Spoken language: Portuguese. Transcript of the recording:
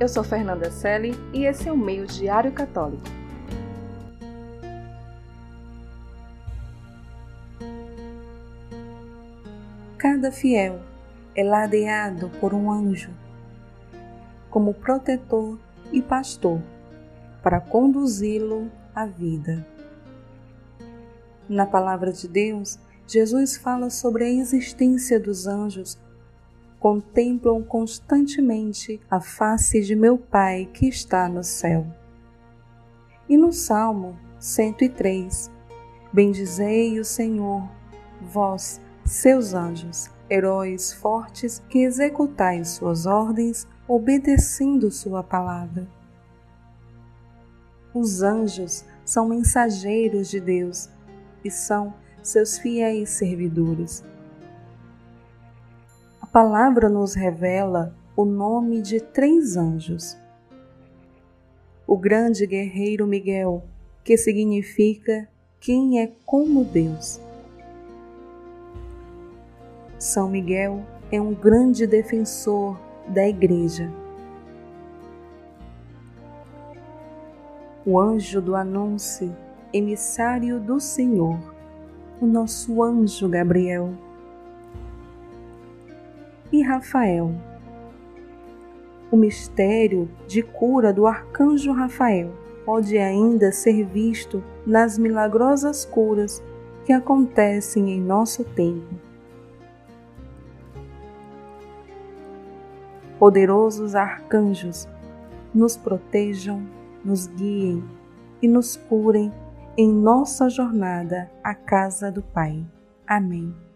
Eu sou Fernanda Selle e esse é o Meio Diário Católico. Cada fiel é ladeado por um anjo como protetor e pastor para conduzi-lo à vida. Na palavra de Deus, Jesus fala sobre a existência dos anjos. Contemplam constantemente a face de meu Pai que está no céu. E no Salmo 103, Bendizei o Senhor, vós, seus anjos, heróis fortes que executais suas ordens, obedecendo sua palavra. Os anjos são mensageiros de Deus e são seus fiéis servidores. A palavra nos revela o nome de três anjos. O grande guerreiro Miguel, que significa quem é como Deus. São Miguel é um grande defensor da Igreja. O anjo do anúncio emissário do Senhor, o nosso anjo Gabriel. E Rafael. O mistério de cura do arcanjo Rafael pode ainda ser visto nas milagrosas curas que acontecem em nosso tempo. Poderosos arcanjos, nos protejam, nos guiem e nos curem em nossa jornada à casa do Pai. Amém.